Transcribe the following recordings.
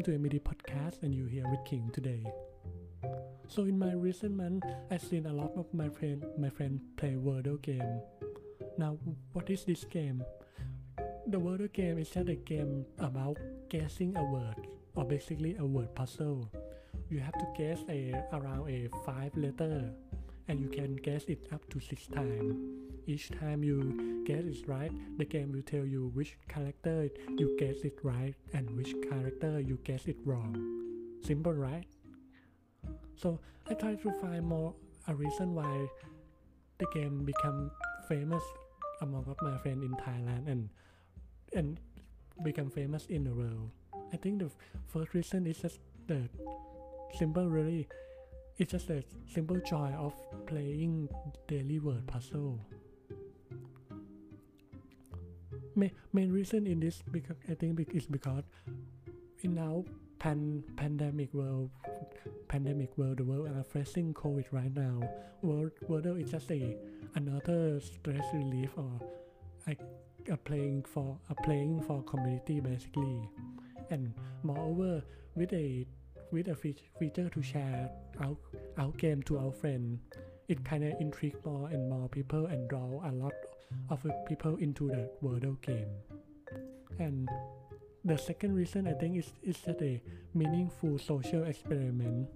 welcome to MD Podcast, and you're here with King today. So in my recent month, I've seen a lot of my friend my friend play Wordle game. Now, what is this game? The Wordle game is just a game about guessing a word, or basically a word puzzle. You have to guess a around a five letter, and you can guess it up to six times. Each time you guess it right, the game will tell you which character you guess it right and which character you guess it wrong. Simple, right? So I try to find more a reason why the game become famous among my friends in Thailand and and become famous in the world. I think the first reason is just the simple really it's just a simple joy of playing daily word puzzle. Main, main reason in this because I think is because in now pan pandemic world pandemic world the world are facing COVID right now. World Wordle is just a another stress relief or a, a playing for a playing for community basically. And moreover with a with a feature to share our, our game to our friend, it kind of intrigue more and more people and draw a lot of people into the Wordle game. And the second reason I think is, that a meaningful social experiment.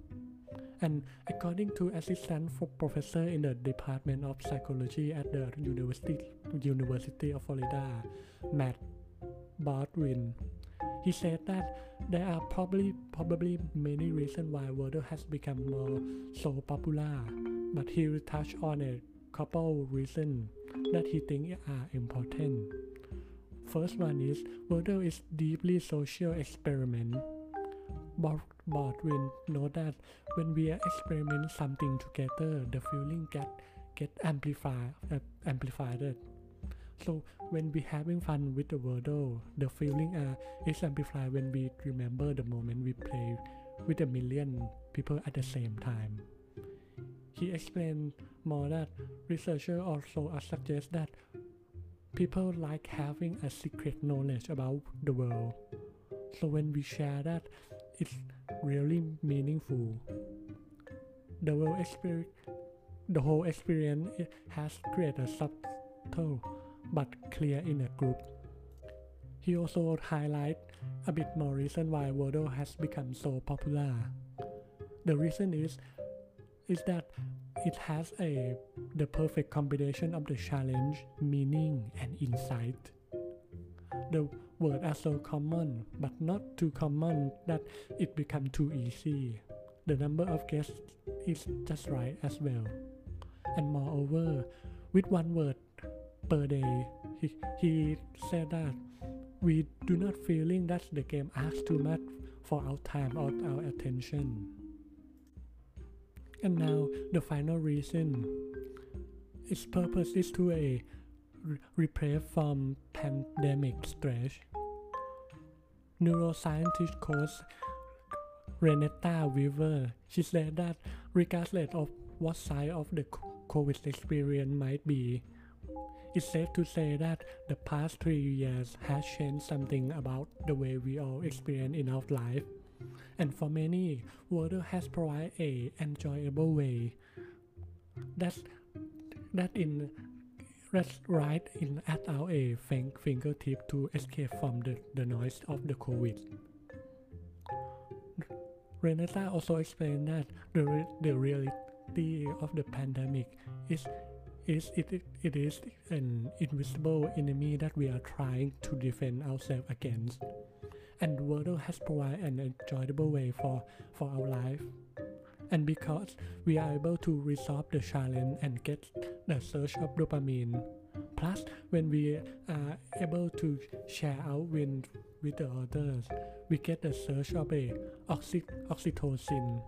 And according to assistant for professor in the Department of Psychology at the University University of Florida, Matt Baldwin, he said that there are probably probably many reasons why Wordle has become more so popular, but he will touch on a couple reasons that he thinks are important. First one is Wordle is deeply social experiment. Baldwin know that when we are experiment something together, the feeling get get amplified uh, amplified. So when we having fun with the Wordle, the feeling uh, is amplified when we remember the moment we play with a million people at the same time. He explained more that researchers also suggest that people like having a secret knowledge about the world. So when we share that, it's really meaningful. The world experience, the whole experience has created a subtle but clear in a group. He also highlight a bit more reason why Wordle has become so popular. The reason is is that it has a the perfect combination of the challenge, meaning, and insight. The words are so common, but not too common that it become too easy. The number of guests is just right as well. And moreover, with one word per day, he, he said that we do not feeling that the game asks too much for our time or our attention. And now the final reason. Its purpose is to eh, a repair from pandemic stress. Neuroscientist coach Renetta Weaver, she said that regardless of what side of the COVID experience might be, it's safe to say that the past three years has changed something about the way we all experience in our life. And for many, Wordle has provided a enjoyable way that's that in that's right in at our a fingertip to escape from the, the noise of the COVID. Renata also explained that the, the reality of the pandemic is is it, it is an invisible enemy that we are trying to defend ourselves against. And Wordle has provided an enjoyable way for, for our life. And because we are able to resolve the challenge and get the surge of dopamine. Plus, when we are able to share our win with the others, we get the surge of a oxy- oxytocin.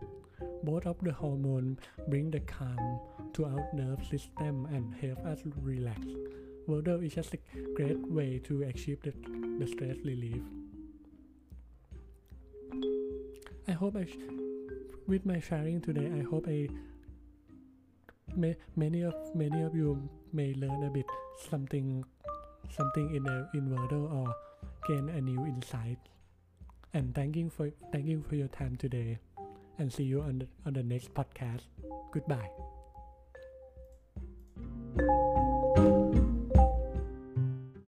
Both of the hormones bring the calm to our nerve system and help us relax. Wordle is just a great way to achieve the, the stress relief. I hope I, with my sharing today, I hope I may, many of many of you may learn a bit something something in a, in Wordle or gain a new insight. And thank you for thank you for your time today, and see you on the, on the next podcast. Goodbye.